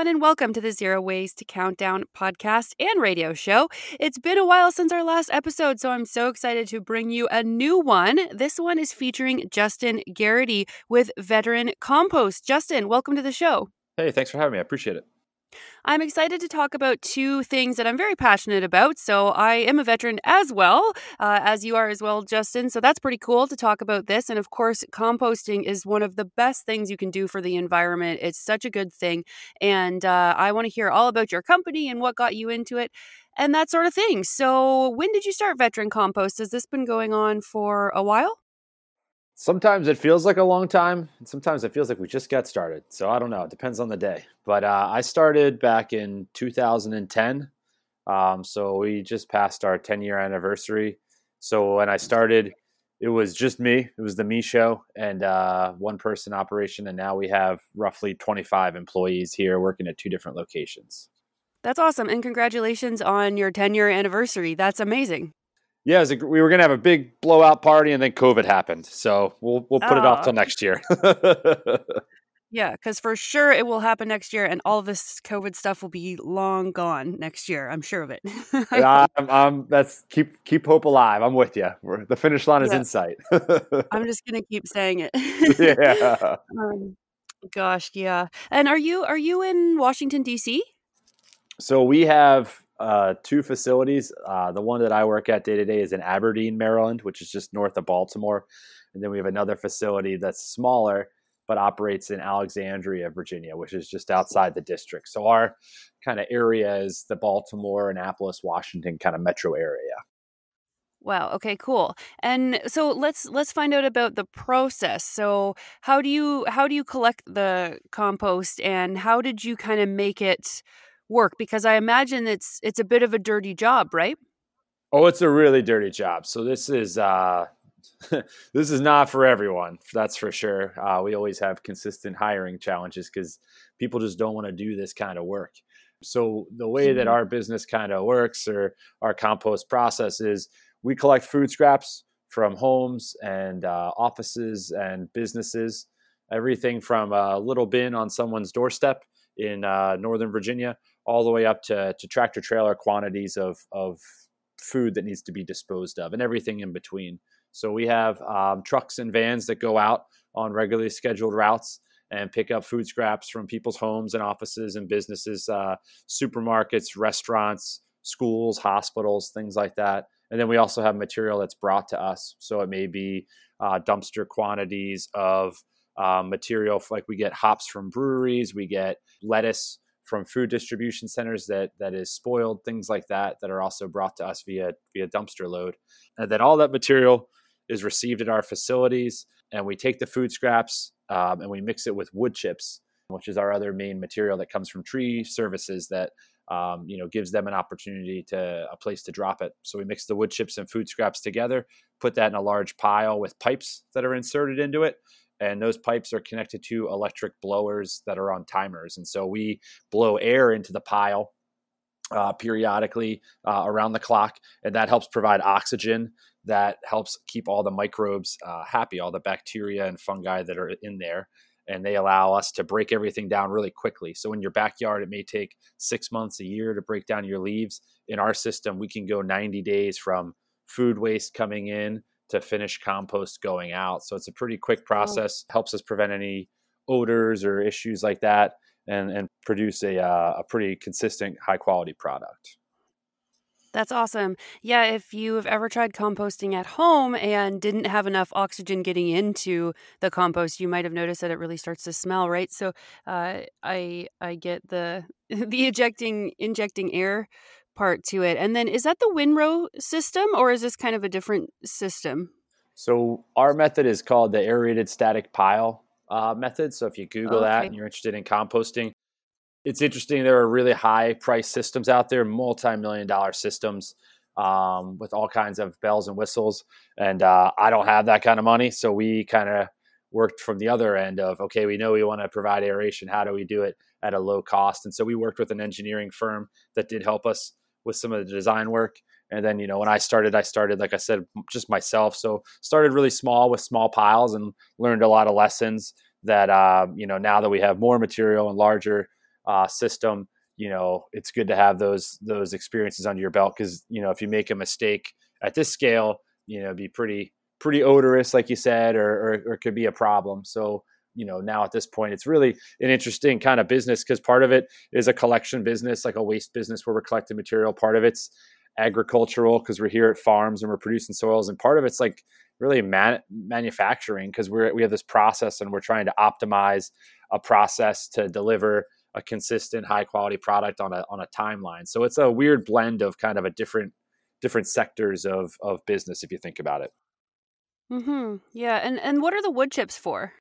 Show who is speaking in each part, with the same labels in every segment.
Speaker 1: Everyone, and welcome to the Zero Waste Countdown podcast and radio show. It's been a while since our last episode, so I'm so excited to bring you a new one. This one is featuring Justen Garrity with Veteran Compost. Justen, welcome to the show.
Speaker 2: Hey, thanks for having me. I appreciate it.
Speaker 1: I'm excited to talk about two things that I'm very passionate about. So, I am a veteran as well, uh, as you are as well, Justen. So, that's pretty cool to talk about this. And of course, composting is one of the best things you can do for the environment. It's such a good thing. And uh, I want to hear all about your company and what got you into it and that sort of thing. So, when did you start Veteran Compost? Has this been going on for a while?
Speaker 2: Sometimes it feels like a long time, and sometimes it feels like we just got started. So I don't know. It depends on the day. But uh, I started back in 2010. Um, so we just passed our 10 year anniversary. So when I started, it was just me. It was the me show and uh, one person operation. And now we have roughly 25 employees here working at two different locations.
Speaker 1: That's awesome. And congratulations on your 10 year anniversary. That's amazing.
Speaker 2: Yeah, a, we were gonna have a big blowout party, and then COVID happened, so we'll we'll put oh. it off till next year.
Speaker 1: yeah, because for sure it will happen next year, and all this COVID stuff will be long gone next year. I'm sure of it.
Speaker 2: yeah, I'm, I'm, that's keep keep hope alive. I'm with you. We're, the finish line is in sight.
Speaker 1: I'm just gonna keep saying it.
Speaker 2: yeah.
Speaker 1: Um, gosh, yeah. And are you are you in Washington D.C.?
Speaker 2: So we have uh, two facilities. Uh, the one that I work at day to day is in Aberdeen, Maryland, which is just north of Baltimore. And then we have another facility that's smaller but operates in Alexandria, Virginia, which is just outside the district. So our kind of area is the Baltimore, Annapolis, Washington kind of metro area.
Speaker 1: Wow. Okay. Cool. And so let's let's find out about the process. So how do you how do you collect the compost, and how did you kind of make it work because I imagine it's it's a bit of a dirty job, right?
Speaker 2: Oh, it's a really dirty job. So this is uh this is not for everyone. That's for sure. Uh, we always have consistent hiring challenges because people just don't want to do this kind of work. So the way that mm-hmm. our business kind of works or our compost process is we collect food scraps from homes and uh, offices and businesses, everything from a little bin on someone's doorstep in uh, Northern Virginia all the way up to, to tractor trailer quantities of, of food that needs to be disposed of and everything in between. So we have um, trucks and vans that go out on regularly scheduled routes and pick up food scraps from people's homes and offices and businesses, uh, supermarkets, restaurants, schools, hospitals, things like that. And then we also have material that's brought to us. So it may be uh, dumpster quantities of uh, material, like we get hops from breweries, we get lettuce from food distribution centers that that is spoiled, things like that, that are also brought to us via via dumpster load. And then all that material is received at our facilities, and we take the food scraps um, and we mix it with wood chips, which is our other main material that comes from tree services that um, you know gives them an opportunity to a place to drop it. So we mix the wood chips and food scraps together, put that in a large pile with pipes that are inserted into it, and those pipes are connected to electric blowers that are on timers. And so we blow air into the pile uh, periodically uh, around the clock, and that helps provide oxygen. That helps keep all the microbes uh, happy, all the bacteria and fungi that are in there. And they allow us to break everything down really quickly. So, in your backyard, it may take six months, a year to break down your leaves. In our system, we can go 90 days from food waste coming in to finish compost going out. So it's a pretty quick process, oh. helps us prevent any odors or issues like that, and and produce a uh, a pretty consistent, high quality product.
Speaker 1: That's awesome. Yeah, if you have ever tried composting at home and didn't have enough oxygen getting into the compost, you might have noticed that it really starts to smell, right? So, uh, I I get the the ejecting injecting air part to it. And then is that the windrow system or is this kind of a different system?
Speaker 2: So our method is called the aerated static pile uh, method. So if you Google okay. that and you're interested in composting, it's interesting. There are really high price systems out there, multi million dollar systems um, with all kinds of bells and whistles. And uh, I don't have that kind of money. So we kind of worked from the other end of, okay, we know we want to provide aeration. How do we do it at a low cost? And so we worked with an engineering firm that did help us with some of the design work. And then, you know, when I started, I started, like I said, just myself. So started really small with small piles and learned a lot of lessons that, uh, you know, now that we have more material and larger uh, system, you know, it's good to have those those experiences under your belt because you know if you make a mistake at this scale, you know, be pretty pretty odorous, like you said, or, or, or could be a problem. So you know now at this point it's really an interesting kind of business because part of it is a collection business like a waste business where we're collecting material part of it's agricultural because we're here at farms and we're producing soils and part of it's like really man- manufacturing because we're we have this process and we're trying to optimize a process to deliver a consistent high quality product on a on a timeline. So it's a weird blend of kind of a different different sectors of of business if you think about it.
Speaker 1: mm-hmm Yeah. And and what are the wood chips for?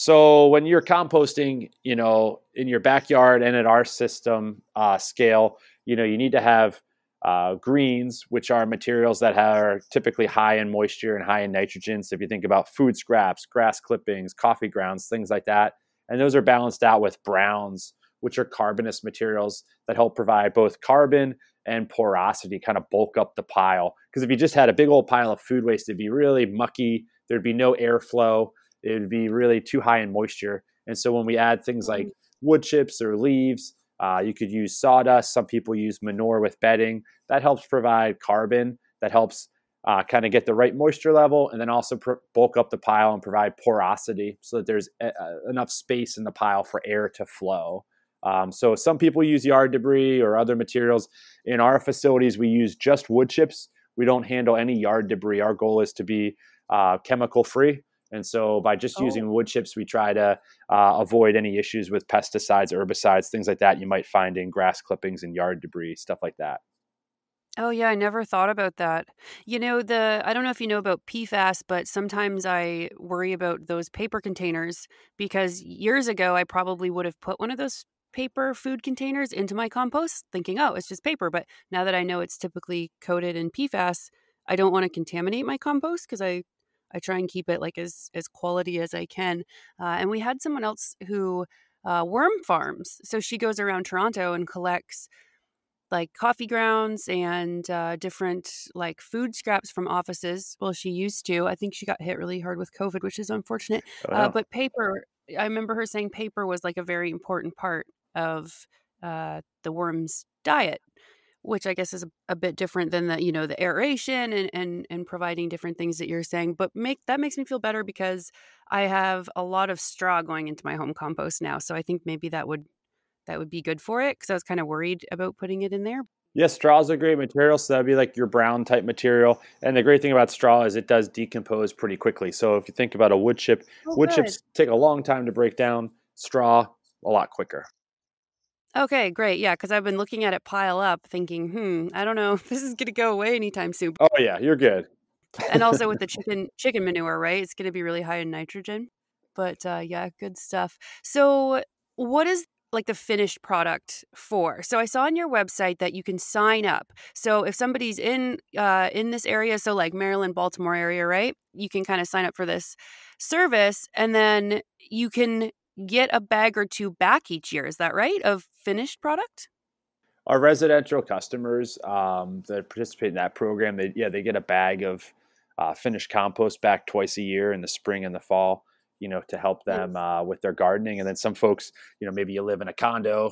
Speaker 2: So when you're composting, you know, in your backyard and at our system uh, scale, you know, you need to have uh, greens, which are materials that are typically high in moisture and high in nitrogen. So if you think about food scraps, grass clippings, coffee grounds, things like that, and those are balanced out with browns, which are carbonous materials that help provide both carbon and porosity, kind of bulk up the pile. Because if you just had a big old pile of food waste, it'd be really mucky. There'd be no airflow. It would be really too high in moisture. And so when we add things like wood chips or leaves, uh, you could use sawdust. Some people use manure with bedding. That helps provide carbon. That helps uh, kind of get the right moisture level and then also pr- bulk up the pile and provide porosity so that there's a, a, enough space in the pile for air to flow. Um, so some people use yard debris or other materials. In our facilities, we use just wood chips. We don't handle any yard debris. Our goal is to be uh, chemical free. And so by just oh. using wood chips, we try to uh, avoid any issues with pesticides, herbicides, things like that you might find in grass clippings and yard debris, stuff like that.
Speaker 1: Oh yeah, I never thought about that. You know, the I don't know if you know about PFAS, but sometimes I worry about those paper containers because years ago I probably would have put one of those paper food containers into my compost thinking, "Oh, it's just paper." But now that I know it's typically coated in PFAS, I don't want to contaminate my compost because I I try and keep it like as as quality as I can. Uh, and we had someone else who uh, worm farms, so she goes around Toronto and collects like coffee grounds and uh, different like food scraps from offices. Well, she used to. I think she got hit really hard with COVID, which is unfortunate. Oh, uh, but paper, I remember her saying paper was like a very important part of uh, the worm's diet, which I guess is a, a, bit different than the you know the aeration and and and providing different things that you're saying. But make that makes me feel better because I have a lot of straw going into my home compost now. So I think maybe that would that would be good for it because I was kind of worried about putting it in there.
Speaker 2: Yes, straw is a great material. So that'd be like your brown type material. And the great thing about straw is it does decompose pretty quickly. So if you think about a wood chip, oh, wood good. chips take a long time to break down. Straw a lot quicker.
Speaker 1: Okay, great. Yeah, because I've been looking at it pile up, thinking, hmm, I don't know if this is going to go away anytime soon.
Speaker 2: Oh yeah, you're good.
Speaker 1: and also with the chicken chicken manure, right? It's going to be really high in nitrogen. But uh, yeah, good stuff. So, what is like the finished product for so i saw on your website that you can sign up so if somebody's in uh, in this area so like maryland baltimore area right you can kind of sign up for this service and then you can get a bag or two back each year is that right of finished product
Speaker 2: our residential customers um, that participate in that program they yeah they get a bag of uh, finished compost back twice a year in the spring and the fall you know, to help them uh, with their gardening. And then some folks, you know, maybe you live in a condo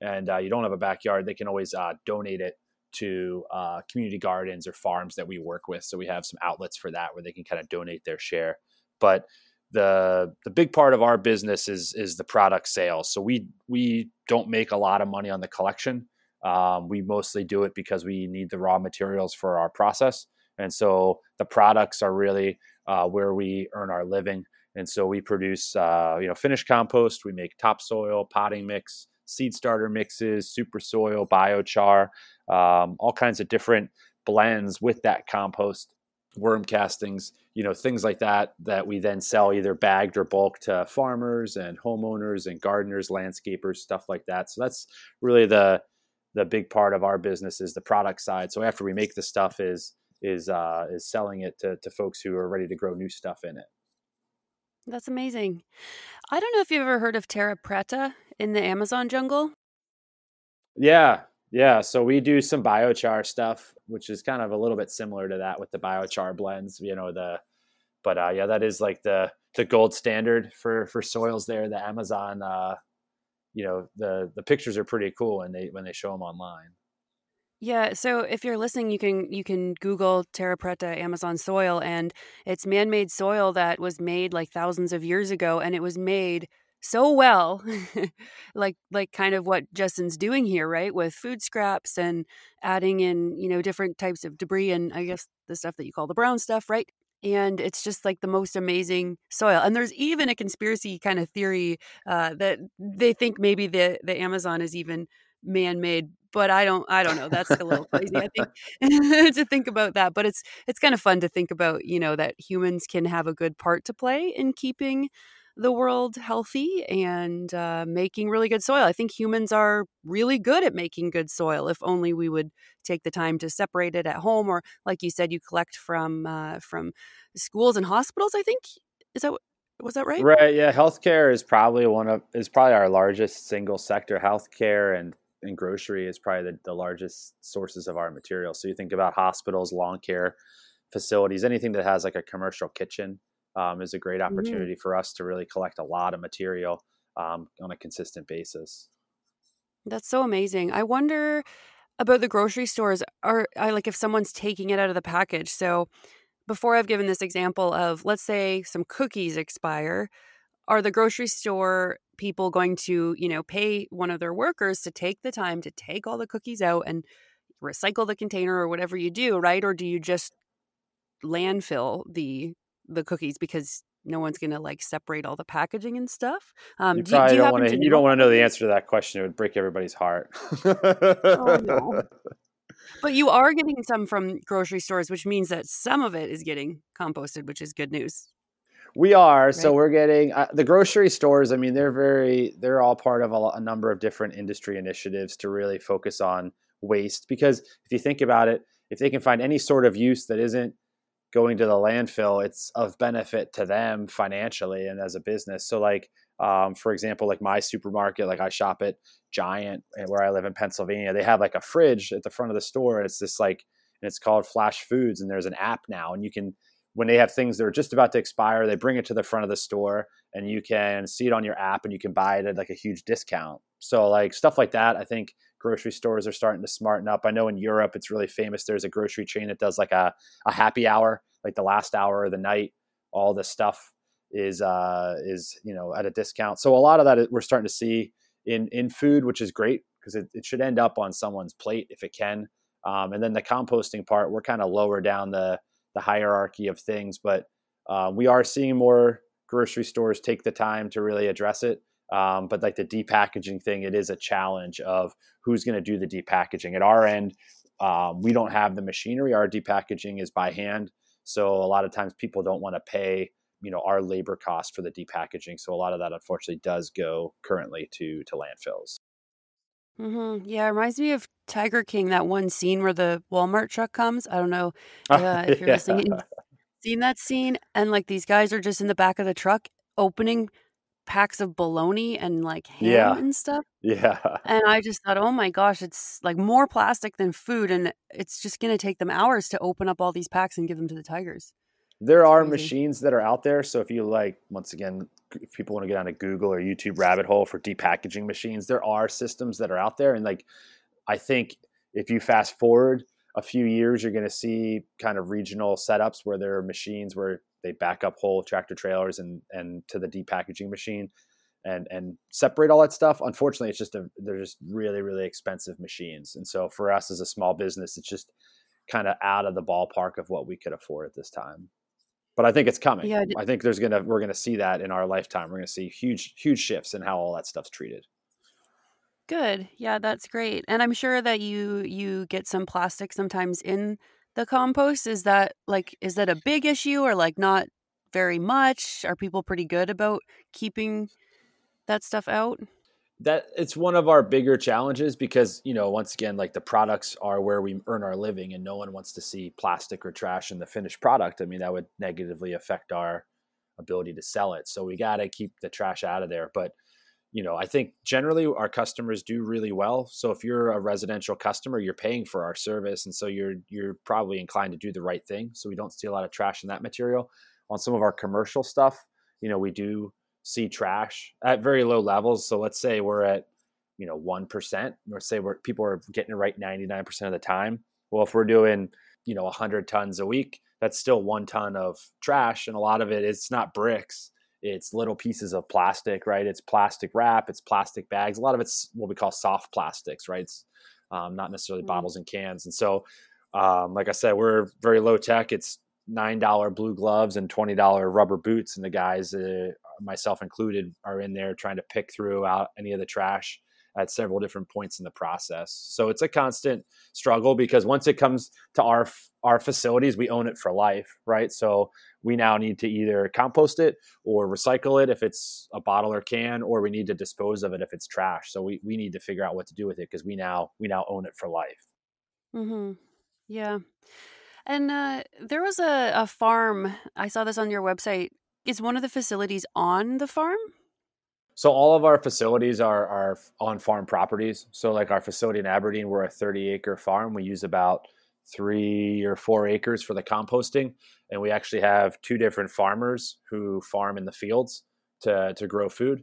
Speaker 2: and uh, you don't have a backyard, they can always uh, donate it to uh, community gardens or farms that we work with. So we have some outlets for that where they can kind of donate their share. But the the big part of our business is is the product sales. So we we don't make a lot of money on the collection. Um, we mostly do it because we need the raw materials for our process, and so the products are really uh, where we earn our living. And so we produce, uh, you know, finished compost. We make topsoil, potting mix, seed starter mixes, super soil, biochar, um, all kinds of different blends with that compost. Worm castings, you know, things like that that we then sell either bagged or bulk to farmers and homeowners and gardeners, landscapers, stuff like that. So that's really the the big part of our business is the product side. So after we make the stuff is is uh, is selling it to, to folks who are ready to grow new stuff in it.
Speaker 1: That's amazing. I don't know if you've ever heard of Terra Preta in the Amazon jungle.
Speaker 2: Yeah, yeah. So we do some biochar stuff, which is kind of a little bit similar to that with the biochar blends. You know the, but uh, yeah, that is like the the gold standard for for soils there. The Amazon, uh, you know, the the pictures are pretty cool when they when they show them online.
Speaker 1: Yeah, so if you're listening, you can you can Google Terra Preta Amazon soil, and it's man-made soil that was made like thousands of years ago, and it was made so well, like like kind of what Justen's doing here, right? With food scraps and adding in you know different types of debris and I guess the stuff that you call the brown stuff, right? And it's just like the most amazing soil. And there's even a conspiracy kind of theory uh, that they think maybe the the Amazon is even man-made but I don't I don't know. That's a little crazy. I think to think about that, but it's it's kind of fun to think about, you know, that humans can have a good part to play in keeping the world healthy and uh, making really good soil. I think humans are really good at making good soil. If only we would take the time to separate it at home, or like you said, you collect from uh, from schools and hospitals. I think is that was that right?
Speaker 2: Right. Yeah. Healthcare is probably one of is probably our largest single sector. Healthcare and and grocery is probably the, the largest sources of our material. So you think about hospitals, lawn care facilities, anything that has like a commercial kitchen um, is a great mm-hmm. opportunity mm-hmm. for us to really collect a lot of material um, on a consistent basis.
Speaker 1: That's so amazing. I wonder about the grocery stores. Are I like if someone's taking it out of the package? So before I've given this example of let's say some cookies expire, are the grocery store people going to, you know, pay one of their workers to take the time to take all the cookies out and recycle the container or whatever you do, right? Or do you just landfill the the cookies because no one's going to like separate all the packaging and stuff.
Speaker 2: Um, you do, do you don't want to. You don't want to know the answer to that question. It would break everybody's heart. oh,
Speaker 1: no. But you are getting some from grocery stores, which means that some of it is getting composted, which is good news.
Speaker 2: We are. Right. So we're getting uh, the grocery stores. I mean, they're very, they're all part of a, a, number of different industry initiatives to really focus on waste. Because if you think about it, if they can find any sort of use that isn't going to the landfill, it's of benefit to them financially and as a business. So, like, um, for example, like my supermarket, like I shop at Giant eh, where I live in Pennsylvania, they have like a fridge at the front of the store. And it's this like, and it's called Flash Foods. And there's an app now, and you can when they have things that are just about to expire, they bring it to the front of the store and you can see it on your app and you can buy it at like a huge discount. So like stuff like that, I think grocery stores are starting to smarten up. I know in Europe it's really famous. There's a grocery chain that does like a, a happy hour, like the last hour of the night. All this stuff is uh is you know at a discount. So a lot of that we're starting to see in in food, which is great because it, it should end up on someone's plate if it can. Um, and then the composting part, we're kind of lower down the the hierarchy of things. But uh, we are seeing more grocery stores take the time to really address it. Um, but like the depackaging thing, it is a challenge of who's going to do the depackaging. At our end, um, we don't have the machinery. Our depackaging is by hand, so a lot of times people don't want to pay you know our labor cost for the depackaging. So a lot of that unfortunately does go currently to to landfills.
Speaker 1: Mm-hmm. Yeah, it reminds me of Tiger King, that one scene where the Walmart truck comes. I don't know uh, if you're yeah. listening, seen that scene, and like these guys are just in the back of the truck opening packs of bologna and like ham yeah. and stuff.
Speaker 2: Yeah.
Speaker 1: And I just thought, oh my gosh, it's like more plastic than food, and it's just going to take them hours to open up all these packs and give them to the tigers.
Speaker 2: There are machines that are out there. So if you like, once again, if people want to get on a Google or YouTube rabbit hole for depackaging machines, there are systems that are out there. And like, I think if you fast forward a few years, you're going to see kind of regional setups where there are machines where they back up whole tractor trailers and and to the depackaging machine and and separate all that stuff. Unfortunately, it's just a they're just really really expensive machines. And so for us as a small business, it's just kind of out of the ballpark of what we could afford at this time but I think it's coming. Yeah, I think there's gonna we're gonna see that in our lifetime. We're gonna see huge huge shifts in how all that stuff's treated.
Speaker 1: Good. Yeah, that's great. And I'm sure that you you get some plastic sometimes in the compost? Is that like is that a big issue or like not very much? Are people pretty good about keeping that stuff out?
Speaker 2: that it's one of our bigger challenges because you know once again like the products are where we earn our living and no one wants to see plastic or trash in the finished product i mean that would negatively affect our ability to sell it so we got to keep the trash out of there but you know i think generally our customers do really well so if you're a residential customer you're paying for our service and so you're you're probably inclined to do the right thing so we don't see a lot of trash in that material on some of our commercial stuff you know we do see trash at very low levels. So let's say we're at, you know, 1%, or say we're, people are getting it right 99% of the time. Well, if we're doing, you know, 100 tons a week, that's still one ton of trash. And a lot of it, it's not bricks, it's little pieces of plastic, right? It's plastic wrap, it's plastic bags. A lot of it's what we call soft plastics, right? It's um, not necessarily mm-hmm. bottles and cans. And so, um, like I said, we're very low tech. It's nine dollar blue gloves and twenty dollar rubber boots, and the guys, uh, myself included, are in there trying to pick through out any of the trash at several different points in the process. So it's a constant struggle because once it comes to our our facilities, we own it for life, right? So we now need to either compost it or recycle it if it's a bottle or can, or we need to dispose of it if it's trash. So we we need to figure out what to do with it because we now we now own it for life.
Speaker 1: Mm-hmm. Yeah. And uh, there was a, a farm. I saw this on your website. Is one of the facilities on the farm?
Speaker 2: So all of our facilities are are on farm properties. So like our facility in Aberdeen, we're a 30 acre farm. We use about three or four acres for the composting, and we actually have two different farmers who farm in the fields to to grow food.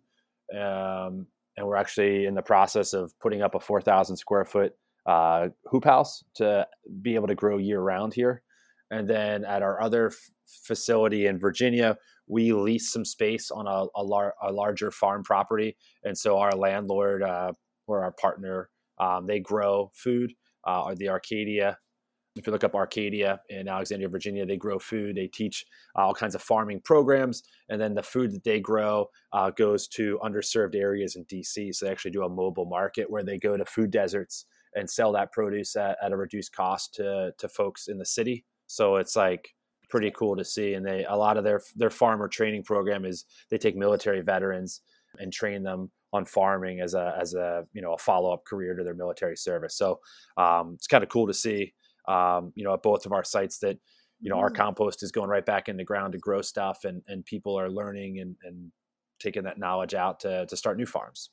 Speaker 2: Um, and we're actually in the process of putting up a 4,000 square foot uh, hoop house to be able to grow year round here. And then at our other f- facility in Virginia, we lease some space on a, a, lar- a larger farm property. And so our landlord uh, or our partner, um, they grow food, uh, the Arcadia. If you look up Arcadia in Alexandria, Virginia, they grow food. They teach uh, all kinds of farming programs. And then the food that they grow uh, goes to underserved areas in DC. So they actually do a mobile market where they go to food deserts and sell that produce at, at a reduced cost to to folks in the city. So it's like pretty cool to see. And they a lot of their their farmer training program is they take military veterans and train them on farming as a as a you know a follow up career to their military service. So um, it's kind of cool to see um, you know at both of our sites that you know mm-hmm. our compost is going right back in the ground to grow stuff and and people are learning and and taking that knowledge out to to start new farms.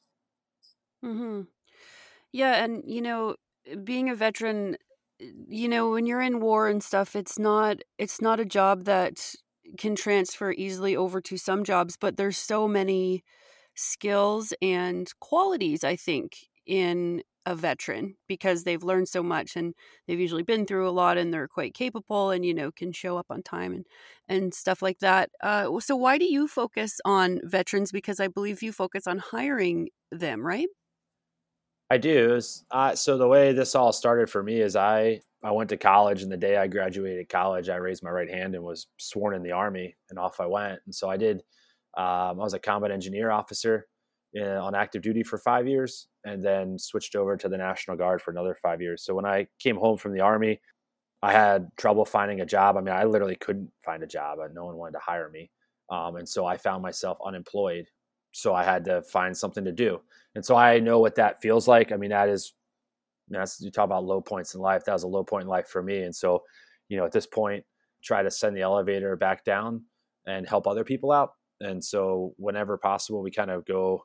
Speaker 1: Mm-hmm. Yeah, and you know, being a veteran, you know, when you're in war and stuff, it's not it's not a job that can transfer easily over to some jobs, but there's so many skills and qualities I think in a veteran because they've learned so much and they've usually been through a lot and they're quite capable and you know can show up on time and and stuff like that. Uh, so why do you focus on veterans? Because i believe you focus on hiring them right
Speaker 2: I do. uh, so the way this all started for me is I I went to college, and the day I graduated college, I raised my right hand and was sworn in the army, and off I went. And so I did. Um, I was a combat engineer officer in, uh, on active duty for five years, and then switched over to the National Guard for another five years. So when I came home from the army, I had trouble finding a job. I mean, I literally couldn't find a job. No one wanted to hire me, um, and so I found myself unemployed. So I had to find something to do and so I know what that feels like. I mean, that is, that's, you talk about low points in life. That was a low point in life for me. And so, you know, at this point, try to send the elevator back down and help other people out. And so, whenever possible, we kind of go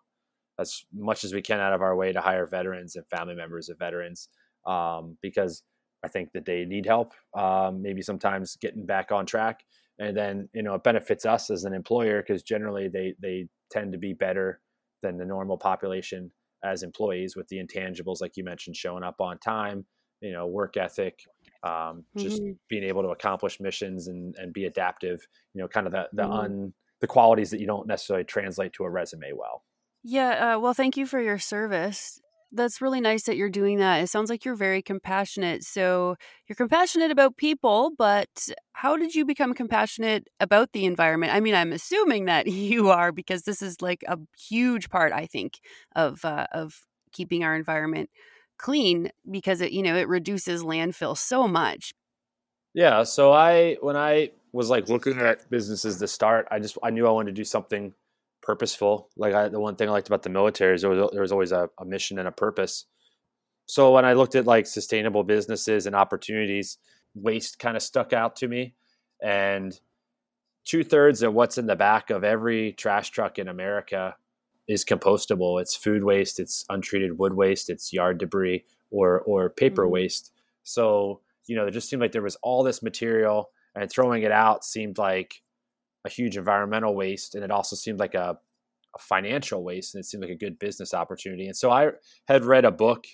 Speaker 2: as much as we can out of our way to hire veterans and family members of veterans um, because I think that they need help. Um, maybe sometimes getting back on track, and then you know it benefits us as an employer because generally they they tend to be better than the normal population as employees with the intangibles like you mentioned showing up on time you know work ethic um, just mm-hmm. being able to accomplish missions and, and be adaptive you know kind of the the mm-hmm. un the qualities that you don't necessarily translate to a resume well
Speaker 1: yeah uh, well thank you for your service that's really nice that you're doing that. It sounds like you're very compassionate. So you're compassionate about people, but how did you become compassionate about the environment? I mean, I'm assuming that you are because this is like a huge part, I think, of uh, of keeping our environment clean because it you know it reduces landfill so much
Speaker 2: Yeah. So I, when I was like looking at businesses to start, I just, I knew I wanted to do something purposeful. Like I, the one thing I liked about the military is there was, there was always a, a mission and a purpose. So when I looked at like sustainable businesses and opportunities, waste kind of stuck out to me. And two thirds of what's in the back of every trash truck in America is compostable. It's food waste, it's untreated wood waste, it's yard debris or or paper mm-hmm. waste. So, you know, it just seemed like there was all this material and throwing it out seemed like a huge environmental waste and it also seemed like a, a financial waste and it seemed like a good business opportunity. And so I had read a book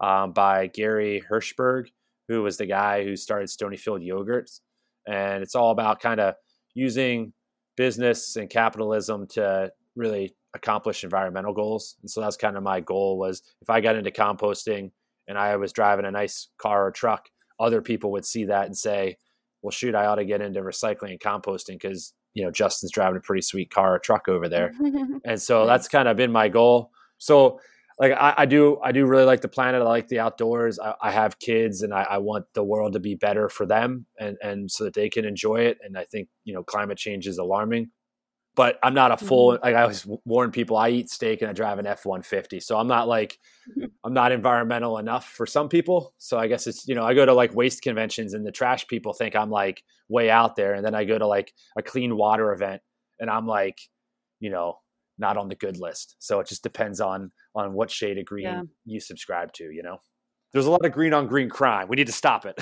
Speaker 2: um, by Gary Hirshberg, who was the guy who started Stonyfield Yogurts. And it's all about kind of using business and capitalism to really accomplish environmental goals. And so that's kind of my goal was if I got into composting and I was driving a nice car or truck, other people would see that and say, well, shoot, I ought to get into recycling and composting because, you know, Justen's driving a pretty sweet car or truck over there. and so that's kind of been my goal. So like I, I, do I do really like the planet. I like the outdoors. I, I have kids and I, I, want the world to be better for them and, and so that they can enjoy it. And I think, you know, climate change is alarming. But I'm not a full mm-hmm. like I always warn people I eat steak and I drive an F one fifty. So I'm not like I'm not environmental enough for some people. So I guess it's you know, I go to like waste conventions and the trash people think I'm like way out there. And then I go to like a clean water event and I'm like, you know, not on the good list. So it just depends on on what shade of green yeah. you subscribe to, you know? There's a lot of green on green crime. We need to stop it.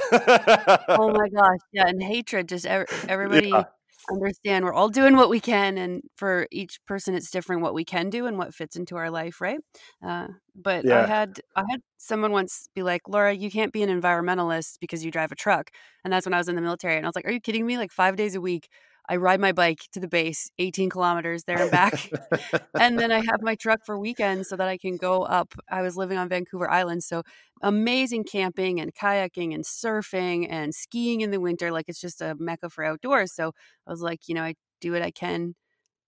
Speaker 1: oh my gosh. Yeah. And hatred, just everybody yeah. Understand we're all doing what we can. And for each person, it's different what we can do and what fits into our life. Right. Uh, but yeah. I had, I had someone once be like, Laura, you can't be an environmentalist because you drive a truck. And that's when I was in the military. And I was like, are you kidding me? Like five days a week, I ride my bike to the base, 18 kilometers there and back. and then I have my truck for weekends so that I can go up. I was living on Vancouver Island. So amazing camping and kayaking and surfing and skiing in the winter. Like it's just a mecca for outdoors. So I was like, you know, I do what I can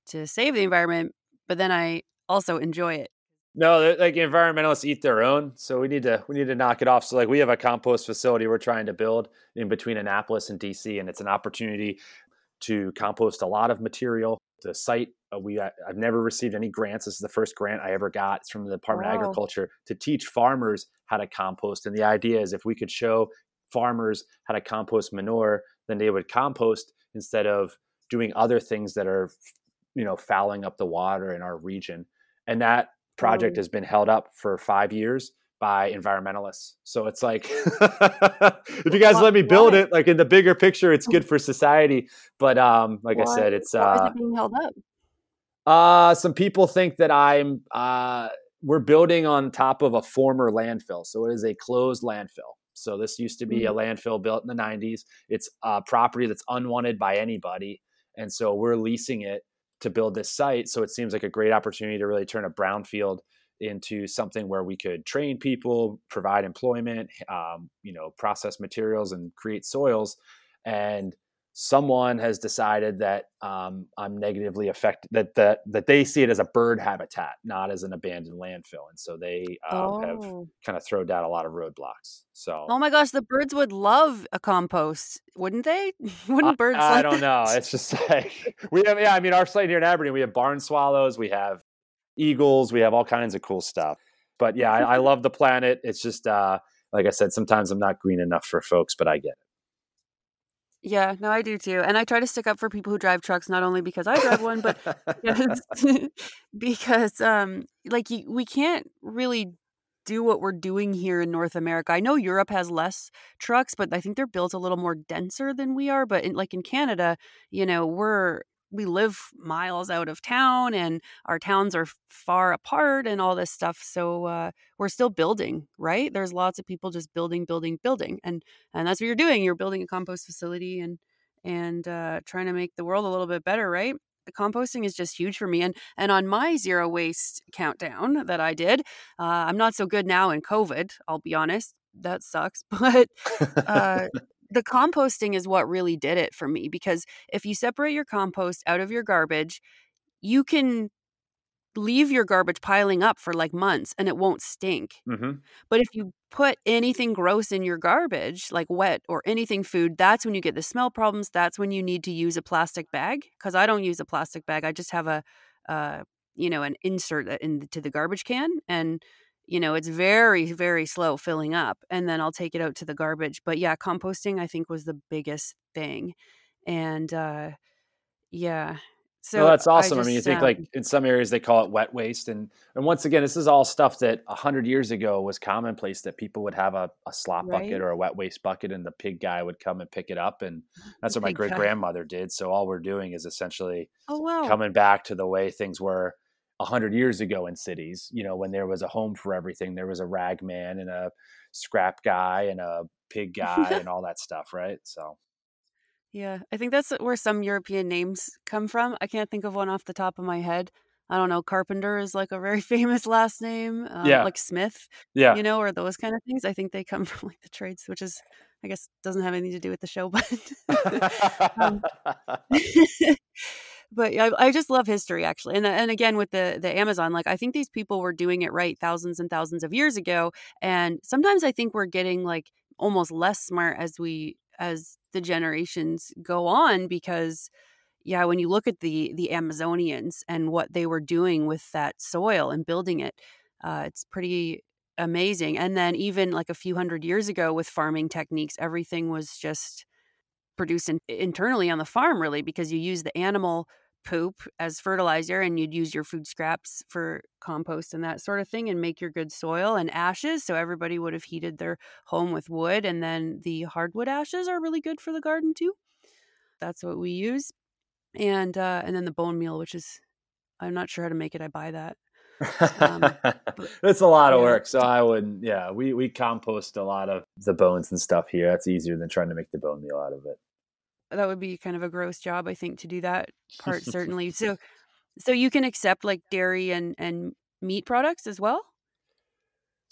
Speaker 1: to save the environment, but then I also enjoy it.
Speaker 2: No, like environmentalists eat their own, so we need to we need to knock it off. So like we have a compost facility we're trying to build in between Annapolis and DC, and it's an opportunity to compost a lot of material. The site uh, we uh, I've never received any grants. This is the first grant I ever got. It's from the Department wow. of Agriculture to teach farmers how to compost. And the idea is if we could show farmers how to compost manure, then they would compost instead of doing other things that are you know fouling up the water in our region. And that project has been held up for five years by environmentalists. So it's like, if you guys let me build it, like in the bigger picture, it's good for society. But um, like I said, it's uh,
Speaker 1: it being held up.
Speaker 2: Uh, some people think that I'm uh, we're building on top of a former landfill, so it is a closed landfill. So this used to be mm-hmm. a landfill built in the 90s. It's a property that's unwanted by anybody, and so we're leasing it to build this site. So it seems like a great opportunity to really turn a brownfield into something where we could train people, provide employment, um, you know, process materials and create soils. And someone has decided that um, I'm negatively affected that that that they see it as a bird habitat, not as an abandoned landfill, and so they um, oh. have kind of thrown down a lot of roadblocks. So,
Speaker 1: oh my gosh, the birds would love a compost, wouldn't they? wouldn't birds?
Speaker 2: I,
Speaker 1: I
Speaker 2: don't know. It's just like we have. Yeah, I mean, our site here in Aberdeen, we have barn swallows, we have eagles. We have all kinds of cool stuff. But yeah, I, I love the planet. It's just uh, like I said, sometimes I'm not green enough for folks, but I get it.
Speaker 1: Yeah, no, I do too. And I try to stick up for people who drive trucks, not only because I drive one, but because, because um, like we can't really do what we're doing here in North America. I know Europe has less trucks, but I think they're built a little more denser than we are. But in, like in Canada, you know, we're we live miles out of town and our towns are far apart and all this stuff so uh, we're still building right? There's lots of people just building building building and and that's what you're doing. You're building a compost facility and and uh, trying to make the world a little bit better right? Composting is just huge for me and and on my zero waste countdown that i did uh, i'm not so good now in covid i'll be honest that sucks but uh, the composting is what really did it for me because if you separate your compost out of your garbage, you can leave your garbage piling up for like months and it won't stink.
Speaker 2: Mm-hmm.
Speaker 1: But if you put anything gross in your garbage, like wet or anything food, that's when you get the smell problems. That's when you need to use a plastic bag. Because I don't use a plastic bag. I just have a, uh, you know, an insert into the garbage can, and you know it's very very slow filling up, and then I'll take it out to the garbage. But yeah, composting I think was the biggest thing, and uh, yeah, so
Speaker 2: well, that's awesome. I,
Speaker 1: just,
Speaker 2: I, mean, you think
Speaker 1: um,
Speaker 2: like in some areas they call it wet waste, and and once again, this is all stuff that hundred years ago was commonplace that people would have a, a slop
Speaker 1: Right.
Speaker 2: bucket or a wet waste bucket, and the pig guy would come and pick it up, and that's
Speaker 1: The
Speaker 2: what my great grandmother did. So all we're doing is essentially
Speaker 1: oh wow,
Speaker 2: coming back to the way things were hundred years ago in cities. You know, when there was a home for everything, there was a rag man and a scrap guy and a pig guy and all that stuff, right? So
Speaker 1: yeah, I think that's where some European names come from. I can't think of one off the top of my head. I don't know. Carpenter is like a very famous last name, um,
Speaker 2: Yeah.
Speaker 1: like Smith,
Speaker 2: yeah,
Speaker 1: you know, or those kind of things. I think they come from like the trades, which is, I guess, doesn't have anything to do with the show, but um, but I, I just love history actually and and again with the the amazon like i think these people were doing it right thousands and thousands of years ago and sometimes i think we're getting like almost less smart as we as the generations go on because yeah when you look at the the amazonians and what they were doing with that soil and building it uh, it's pretty amazing and then even like a few hundred years ago with farming techniques everything was just produced in, internally on the farm really because you use the animal poop as fertilizer and you'd use your food scraps for compost and that sort of thing and make your good soil and ashes so everybody would have heated their home with wood and then the hardwood ashes are really good for the garden too that's what we use and uh and then the bone meal which is i'm not sure how to make it i buy that Um,
Speaker 2: it's a lot of
Speaker 1: yeah.
Speaker 2: work. So I wouldn't. Yeah, we we compost a lot of the bones and stuff here. That's easier than trying to make the bone meal out of it.
Speaker 1: That would be kind of a gross job i think to do that part certainly so so you can accept like dairy and and meat products as well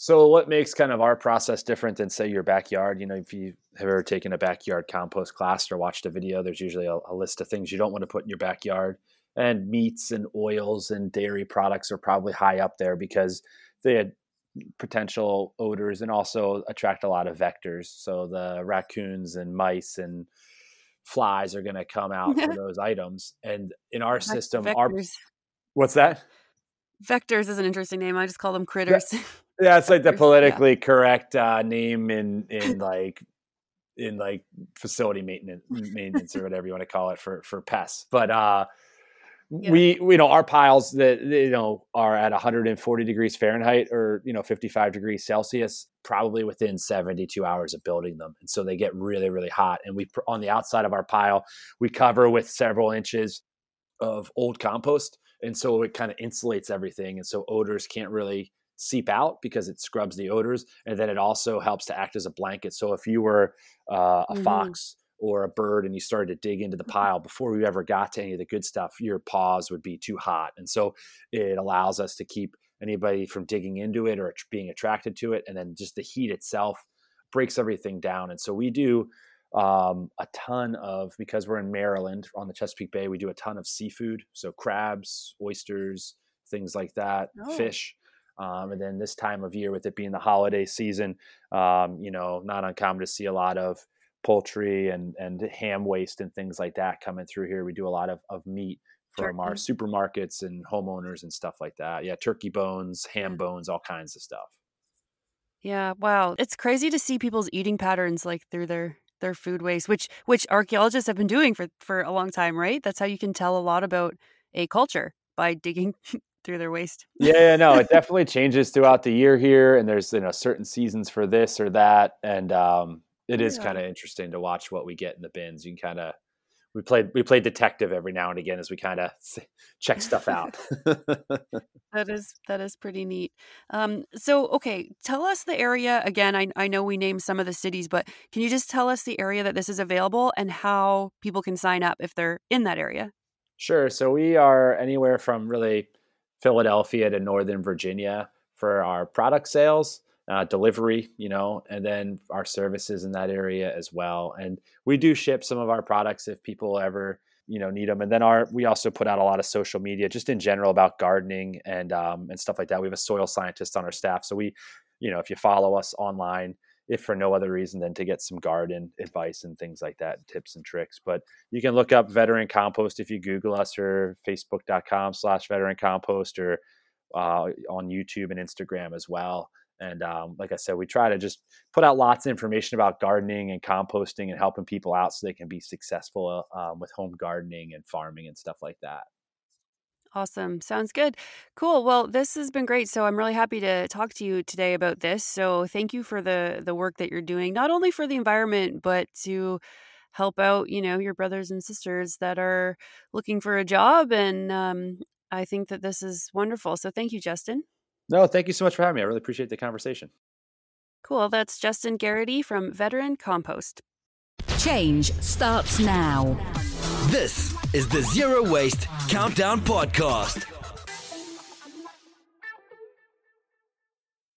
Speaker 2: So what makes kind of our process different than say your backyard? You know, if you have ever taken a backyard compost class or watched a video, there's usually a, a list of things you don't want to put in your backyard. And meats and oils and dairy products are probably high up there because they had potential odors and also attract a lot of vectors. So the raccoons and mice and flies are going to come out for those items. And in our system, our what's that?
Speaker 1: vectors is an interesting name i just call them critters
Speaker 2: Yeah, it's like the
Speaker 1: Vectors, yeah.
Speaker 2: politically correct uh, name in in like in like facility maintenance maintenance or whatever you want to call it for for pests. But uh
Speaker 1: Yeah.
Speaker 2: we you know our piles that you know are at 140 degrees Fahrenheit or you know 55 degrees Celsius probably within 72 hours of building them. And so they get really really hot. And we on the outside of our pile we cover with several inches of old compost. And so it kind of insulates everything. And so odors can't really seep out because it scrubs the odors. And then it also helps to act as a blanket. So if you were uh, a
Speaker 1: Mhm.
Speaker 2: fox or a bird and you started to dig into the pile before you ever got to any of the good stuff your paws would be too hot. And so it allows us to keep anybody from digging into it or being attracted to it and then just the heat itself breaks everything down. And so we do um, a ton of because we're in maryland on the chesapeake bay we do a ton of seafood so crabs oysters things like that
Speaker 1: Oh.
Speaker 2: fish um, and then this time of year with it being the holiday season um, you know not uncommon to see a lot of poultry and and ham waste and things like that coming through here we do a lot of, of meat from our supermarkets and homeowners and stuff like that yeah turkey bones ham bones all kinds of stuff
Speaker 1: Yeah, wow. It's crazy to see people's eating patterns like through their their food waste, which which archaeologists have been doing for for a long time, right? That's how you can tell a lot about a culture by digging through their waste.
Speaker 2: yeah, yeah, no, it definitely changes throughout the year here, and there's you know certain seasons for this or that, and um, it is kind of interesting to watch what we get in the bins. You can kind of we played we play detective every now and again as we kind of check stuff out.
Speaker 1: That is that is pretty neat. Um, so okay, tell us the area again. I I know we named some of the cities, but can you just tell us the area that this is available and how people can sign up if they're in that area?
Speaker 2: Sure. So we are anywhere from really Philadelphia to Northern Virginia for our product sales, uh, delivery, you know, and then our services in that area as well. And we do ship some of our products if people ever, you know need them. And then our we also put out a lot of social media just in general about gardening and um, and stuff like that. We have a soil scientist on our staff, so we you know if you follow us online if for no other reason than to get some garden advice and things like that, tips and tricks. But you can look up veteran compost if you Google us or facebook.com slash veteran compost or uh, on YouTube and Instagram as well. And um, like I said, we try to just put out lots of information about gardening and composting and helping people out so they can be successful um, with home gardening and farming and stuff like that.
Speaker 1: Awesome. Sounds good. Cool. Well, this has been great. So I'm really happy to talk to you today about this. So thank you for the the work that you're doing, not only for the environment, but to help out, you know, your brothers and sisters that are looking for a job. And um, I think that this is wonderful. So thank you, Justen.
Speaker 2: No, thank you so much for having me. I really appreciate the conversation.
Speaker 1: Cool. That's Justen Garrity from Veteran Compost.
Speaker 3: Change starts now.
Speaker 4: This is the Zero Waste Countdown Podcast.